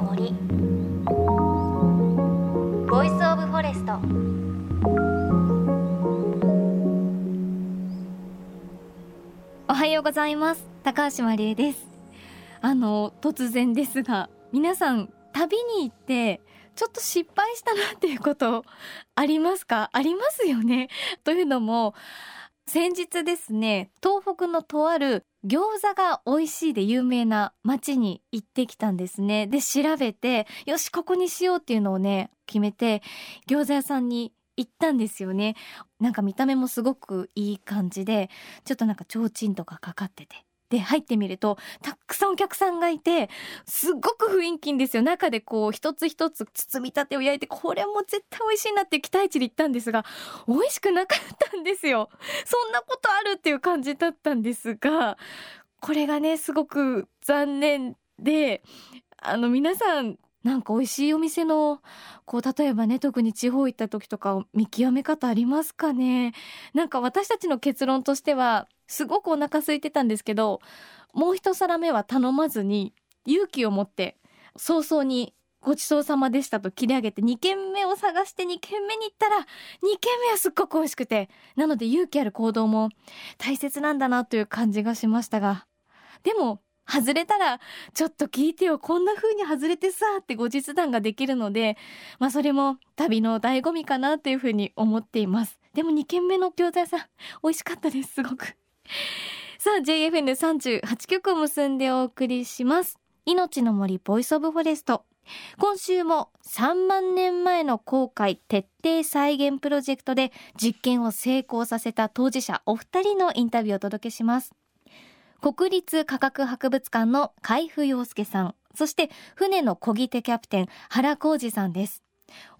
の森。 Voice of Forest おはようございます。高橋真理恵です。あの突然ですが皆さん旅に行ってちょっと失敗したなっていうことありますか？ありますよね？というのも先日ですね東北のとある餃子が美味しいで有名な町に行ってきたんですね。で調べてよしここにしようっていうのをね決めて餃子屋さんに行ったんですよね。なんか見た目もすごくいい感じでちょっとなんか提灯とかかかってて。で入ってみるとたくさんお客さんがいてすっごく雰囲気んですよ。中でこう一つ一つ包みたてを焼いてこれも絶対美味しいなっていう期待値で行ったんですが美味しくなかったんですよ。そんなことあるっていう感じだったんですがこれがねすごく残念であの皆さんなんか美味しいお店のこう例えばね特に地方行った時とか見極め方ありますかね。なんか私たちの結論としてはすごくお腹空いてたんですけどもう一皿目は頼まずに勇気を持って早々にごちそうさまでしたと切り上げて2軒目を探して2軒目に行ったら2軒目はすっごく美味しくてなので勇気ある行動も大切なんだなという感じがしましたが。でも外れたらちょっと聞いてよこんな風に外れてさって後日談ができるのでまあそれも旅の醍醐味かなという風に思っています。でも2軒目の餃子屋さん美味しかったですすごく。さあ JFN38 曲を結んでお送りします。命の森 Voice of Forest。今週も3万年前の航海徹底再現プロジェクトで実験を成功させた当事者お二人のインタビューをお届けします。国立科学博物館の海部洋介さんそして船の漕ぎ手キャプテン原浩二さんです。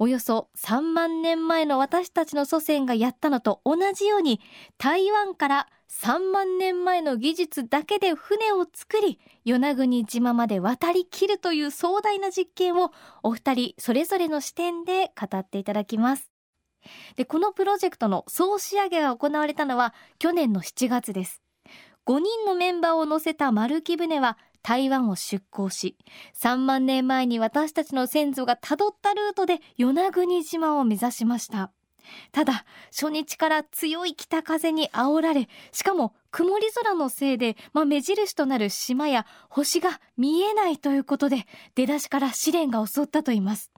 およそ3万年前の私たちの祖先がやったのと同じように台湾から3万年前の技術だけで船を作り与那国島まで渡りきるという壮大な実験をお二人それぞれの視点で語っていただきます。でこのプロジェクトの総仕上げが行われたのは去年の7月です。5人のメンバーを乗せた丸木船は台湾を出港し3万年前に私たちの先祖がたどったルートで与那国島を目指しました。ただ初日から強い北風に煽られしかも曇り空のせいで、まあ、目印となる島や星が見えないということで出だしから試練が襲ったといいます。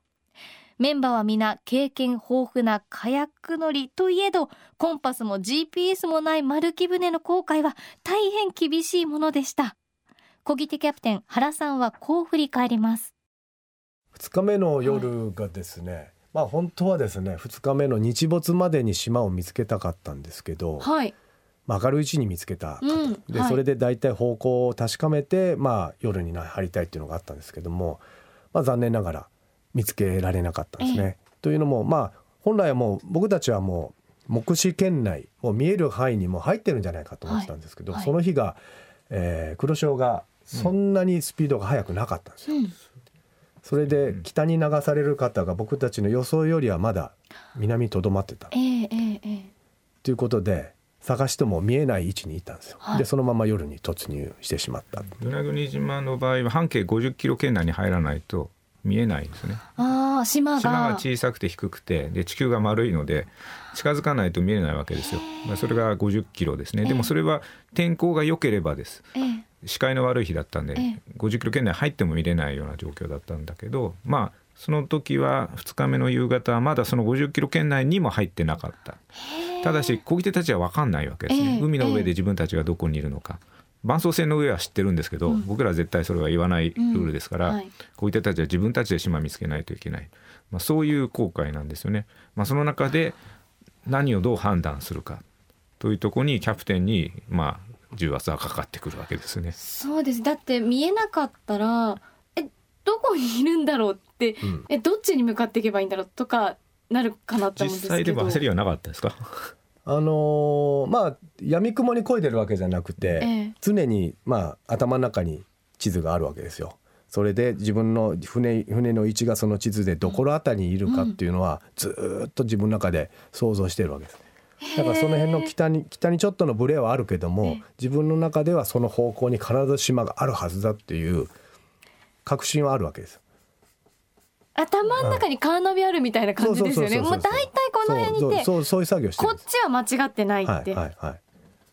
メンバーは皆経験豊富なカヤック乗りといえどコンパスも GPS もない丸木船の航海は大変厳しいものでした。小木手キャプテン原さんはこう振り返ります。2日目の夜がですね、はい、まあ本当はですね2日目の日没までに島を見つけたかったんですけど、はい。まあ、明るいうちに見つけたうん、で、はい、それで大体方向を確かめて、まあ、夜に入りたいっていうのがあったんですけども、まあ、残念ながら見つけられなかったんですね。というのもまあ本来はもう僕たちはもう目視圏内もう見える範囲にも入ってるんじゃないかと思ってたんですけど、その日が、えー、黒潮がそんなにスピードが速くなかったんですよ。うん、それで北に流される方が僕たちの予想よりはまだ南にとどまってた。えー、えー、えー、ということで探しても見えない位置にいたんですよ、はい、でそのまま夜に突入してしまった。与那国島の場合は半径50キロ圏内に入らないと見えないんですね。あ島が。島が小さくて低くてで地球が丸いので近づかないと見えないわけですよ、まあ、それが50キロですね。でもそれは天候が良ければです、えー視界の悪い日だったんで、ええ、50キロ圏内入っても見れないような状況だったんだけどまあその時は2日目の夕方はまだその50キロ圏内にも入ってなかった。ただし漕ぎ手たちは分かんないわけですね、え、海の上で自分たちがどこにいるのか。伴走船の上は知ってるんですけど、うん、僕らは絶対それは言わないルールですから、うんはい、漕ぎ手たちは自分たちで島見つけないといけない、まあ、そういう航海なんですよね。まあ、その中で何をどう判断するか。というところにキャプテンにまあ重圧はかかってくるわけですね。そうです。だって見えなかったらえどこにいるんだろうって、うん、えどっちに向かっていけばいいんだろうとかなるかなと思うんですけど。実際でも焦りはなかったですか？あのー、まあ闇雲に漕いでるわけじゃなくて、ええ、常にまあ頭の中に地図があるわけですよ。それで自分の船船の位置がその地図でどこら辺りにいるかっていうのはずっと自分の中で想像してるわけです。だからその辺の北に北にちょっとのブレはあるけども自分の中ではその方向に必ず島があるはずだっていう確信はあるわけです。頭の中にカーナビあるみたいな感じですよね。もう大体この辺にいて、そうそういう作業してこっちは間違ってないって。はいはいはい。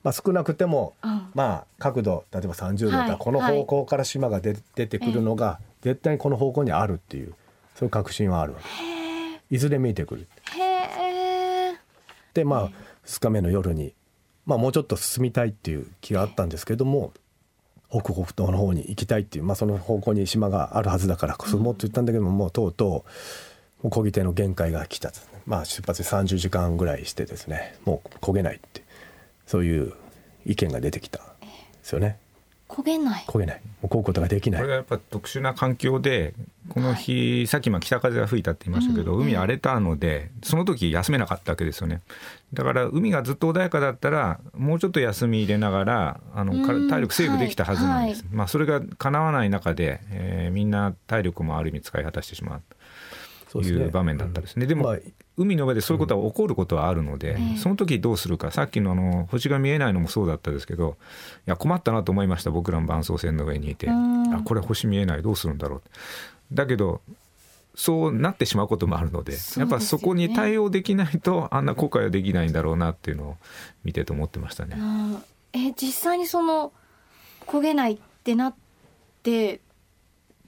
まあ少なくても、うん、まあ角度例えば30度だったらこの方向から島が出,、出てくるのが絶対にこの方向にあるっていうそういう確信はあるわけ。いずれ見えてくる。でまあ2日目の夜に、まあ、もうちょっと進みたいっていう気があったんですけども。北北東の方に行きたいっていう、まあ、その方向に島があるはずだから進もうと言ったんだけども、もうとうとう漕ぎ手の限界が来た、まあ、出発で30時間ぐらいしてですねもう漕げないってそういう意見が出てきたんですよね。焦げない。焦げない。もうこうことができない。これがやっぱ特殊な環境でこの日、はい、さっきま北風が吹いたって言いましたけど、うん、海荒れたのでその時休めなかったわけですよね。だから海がずっと穏やかだったらもうちょっと休み入れながらあの、うん、体力セーブできたはずなんです、はい、まあ、それが叶わない中で、えー、みんな体力もある意味使い果たしてしまう。という場面だったですね。でも、まあ海の上でそういうことは起こることはあるので、うん、その時どうするかさっきのあの星が見えないのもそうだったですけどいや困ったなと思いました僕らも伴走線の上にいて、あこれ星見えないどうするんだろう。だけどそうなってしまうこともあるので、ね、やっぱそこに対応できないとあんな後悔はできないんだろうなっていうのを見てと思ってましたね。え実際にその焦げないってなって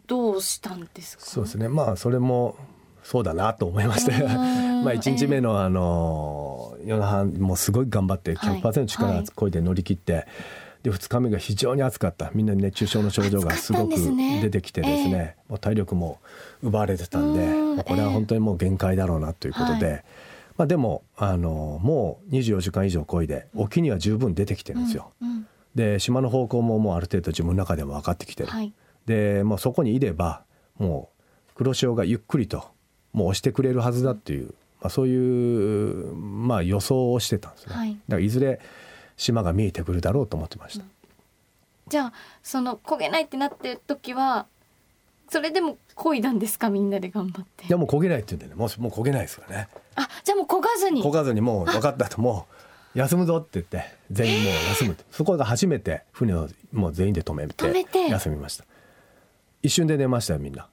どうしたんですか？そうですね。まあそれもそうだなと思いまして。まあ1日目のあの夜那覇もすごい頑張って100%力をこいで乗り切って、で2日目が非常に暑かった。みんな熱中症の症状がすごく出てきてですね。もう体力も奪われてたんでこれは本当にもう限界だろうなということで、まあ、でもあのもう24時間以上こいで沖には十分出てきてるんですよ。で島の方向ももうある程度自分の中でも分かってきてる。でもうそこにいればもう黒潮がゆっくりともう押してくれるはずだっていう、まあ、そういう、まあ、予想をしてたんですね、はい、だからいずれ島が見えてくるだろうと思ってました、うん、じゃあその焦げないってなってる時はそれでも漕いだんですかみんなで頑張って。いやもう焦げないって言うんでね。もうもう焦げないですからね。あじゃあもう焦がずに。焦がずにもう分かったと。もう休むぞって言って全員もう休むって、そこが初めて船をもう全員で止めて。休みました。一瞬で寝ましたよみんな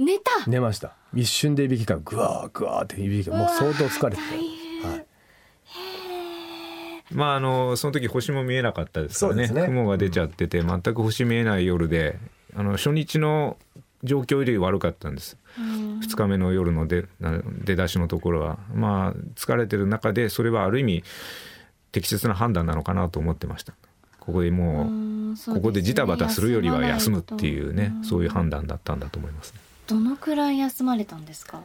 寝た。寝ました。一瞬でいびきがぐわーぐわーっていびきがもう相当疲れてて、はい、まああのその時星も見えなかったですからね。ね。雲が出ちゃってて全く星見えない夜であの初日の状況より悪かったんです、2日目の夜の出出だしのところは。まあ疲れてる中でそれはある意味適切な判断なのかなと思ってました。ここでもうここでジタバタするよりは休むっていうねそういう判断だったんだと思いますね。どのくらい休まれたんですか？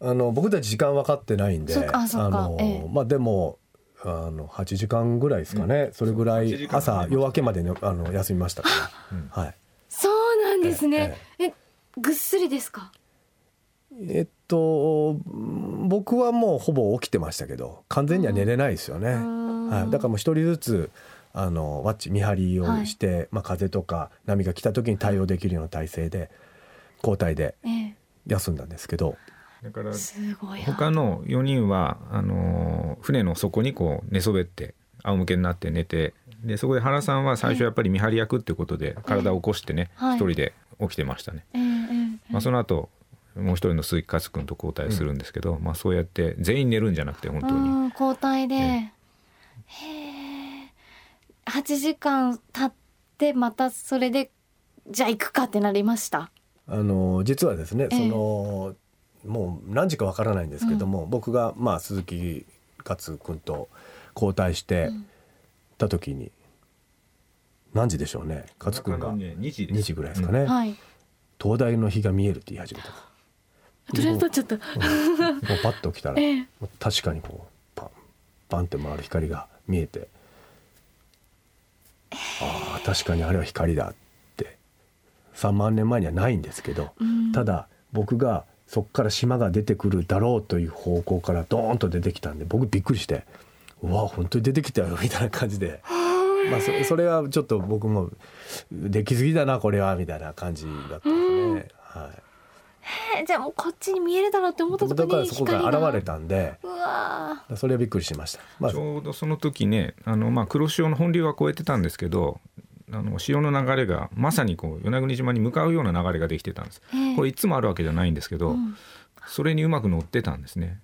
あの僕たち時間分かってないんであの、ええ、まあでもあの8時間ぐらいですかね、うん、それぐらい朝夜明けまで、ね、あの休みましたから、はい、そうなんですね。ええぐっすりですか？えっと僕はもうほぼ起きてましたけど完全には寝れないですよね、はい、だからもう一人ずつあのワッチ見張りをして、はい、まあ、風とか波が来た時に対応できるような体制で交代で休んだんですけど、だから他の4人はあの船の底にこう寝そべって仰向けになって寝てでそこで原さんは最初やっぱり見張り役っていうことで体を起こしてね一人で起きてましたね。まあ、その後もう一人の鈴木勝君と交代するんですけど、うん、まあ、そうやって全員寝るんじゃなくて本当に。交代で、へえ8時間経ってまたそれでじゃあ行くかってなりましたあの実はですね、そのもう何時かわからないんですけども、うん、僕がまあ鈴木勝君と交代してた時に、何時でしょうね勝君が。2時 ,2 時ぐらいですかね、うん。はい、東大の日が見えるって言い始めた。鳥肌立っちゃった。もうパッと来たら、ええ、確かにこうパンパンって回る光が見えて、ああ確かにあれは光だ3万年前にはないんですけど、うん、ただ僕がそこから島が出てくるだろうという方向からドーンと出てきたんで僕びっくりしてうわ本当に出てきたよみたいな感じで。まあそ、それはちょっと僕もできすぎだなこれはみたいな感じだったんですね。はい。へじゃあもうこっちに見えるだろうって思った時にだからそこが現れたんでうわそれはびっくりしました、まあ、ちょうどその時ねあの、まあ、黒潮の本流は超えてたんですけどあの潮の流れがまさにこう与那国島に向かうような流れができてたんです、これいつもあるわけじゃないんですけど、うん、それにうまく乗ってたんですね。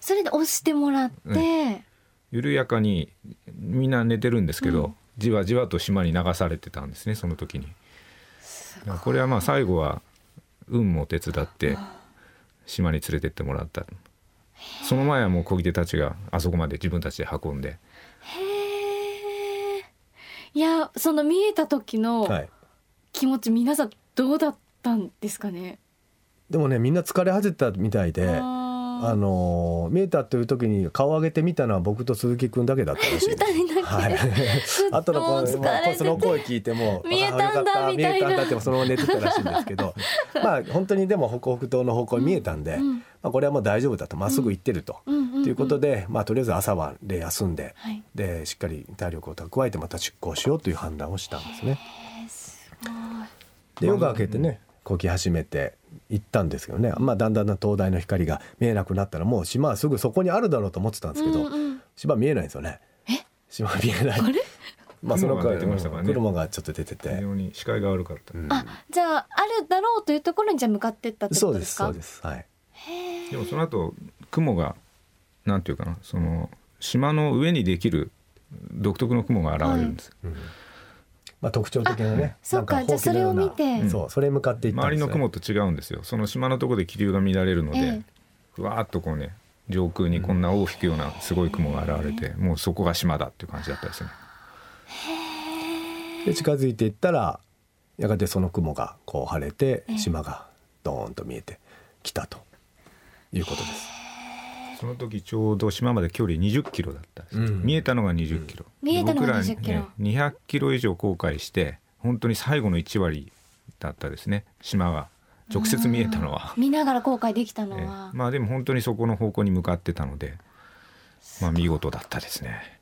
それで押してもらって、緩やかにみんな寝てるんですけど、うん、じわじわと島に流されてたんですねその時に。これはまあ最後は運も手伝って島に連れてってもらった。その前はもう漕ぎ手たちがあそこまで自分たちで運んでいやその見えた時の気持ち、はい、皆さんどうだったんですかね？でもねみんな疲れ果てたみたいであの見えたという時に顔を上げてみたのは僕と鈴木くんだけだったらしい。はい。あとの声、まあ、その声聞いても見えたんだ見えたんだってそのまま寝てたらしいんですけど、まあ本当にでも北北東の方向に見えたんで、うん、まあこれはもう大丈夫だと。まっすぐ行ってると、うん、ということで、まあとりあえず朝晩で休んで、はい、でしっかり体力を蓄えてまた出航しようという判断をしたんですね。で夜が明けてね。こき始めて行ったんですけどね、まあ、だんだん灯台の光が見えなくなったらもう島はすぐそこにあるだろうと思ってたんですけど、うんうん、島見えないんですよね。島見えない。まあその回、ね、車がちょっと出てて。非常に視界が悪かった、うん、あじゃああるだろうというところにじゃ向かってったってことですか？そうですそうです。はい。でもその後雲がなんていうかなその島の上にできる独特の雲が現れるんです、はい。うん。まあ、特徴的なねそうかじゃあそれを見て、そうそれ向かっていった周りの雲と違うんですよ。その島のところで気流が乱れるので、ええ、ふわっとこうね上空にこんな尾を引くようなすごい雲が現れて、もうそこが島だっていう感じだったですね。で近づいていったらやがてその雲がこう晴れて島がドーンと見えてきたということです。その時ちょうど島まで距離20キロだったんです、うん、見えたのが20キロ、見えたのが20キロ、ね、200キロ以上航海して本当に最後の1割だったですね。島が直接見えたのは。見ながら後悔できたのは、まあでも本当にそこの方向に向かってたのでまあ見事だったですね。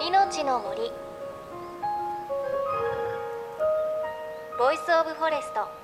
命の森。Voice of Forest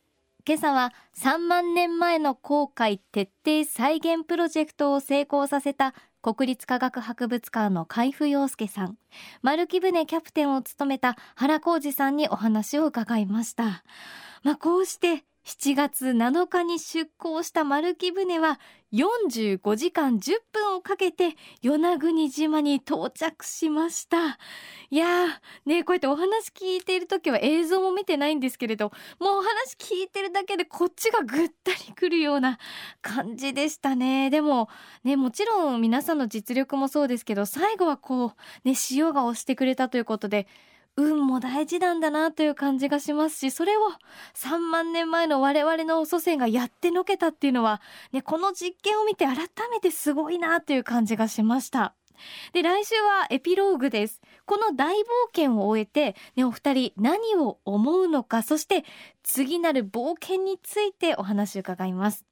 今朝は3万年前の航海徹底再現プロジェクトを成功させた国立科学博物館の海部陽介さん。丸木舟キャプテンを務めた原浩二さんにお話を伺いました。まあこうして7月7日に出港した丸木舟は45時間10分をかけて与那国島に到着しました。いやーねこうやってお話聞いている時は映像も見てないんですけれどもうお話聞いてるだけでこっちがぐったりくるような感じでしたね。でもねもちろん皆さんの実力もそうですけど最後はこうね潮が押してくれたということで運も大事なんだなという感じがしますしそれを3万年前の我々の祖先がやってのけたっていうのは、ね、この実験を見て改めてすごいなという感じがしました。で来週はエピローグですこの大冒険を終えて、ね、お二人何を思うのかそして次なる冒険についてお話を伺います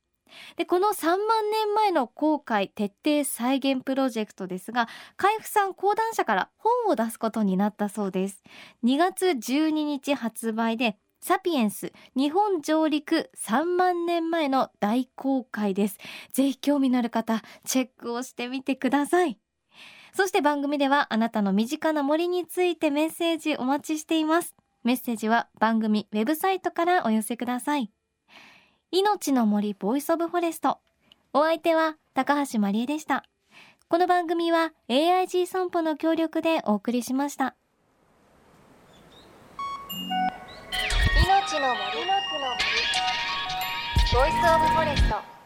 でこの3万年前の航海徹底再現プロジェクトですが海部さん講談社から本を出すことになったそうです。2月12日発売でサピエンス日本上陸3万年前の大航海です。ぜひ興味のある方チェックをしてみてください。そして番組ではあなたの身近な森についてメッセージお待ちしています。メッセージは番組ウェブサイトからお寄せください。いのちの森 Voice of Forest。お相手は高橋まりえでした。この番組は AIG 損保の協力でお送りしました。命の森。の森。ボイスオブフォレスト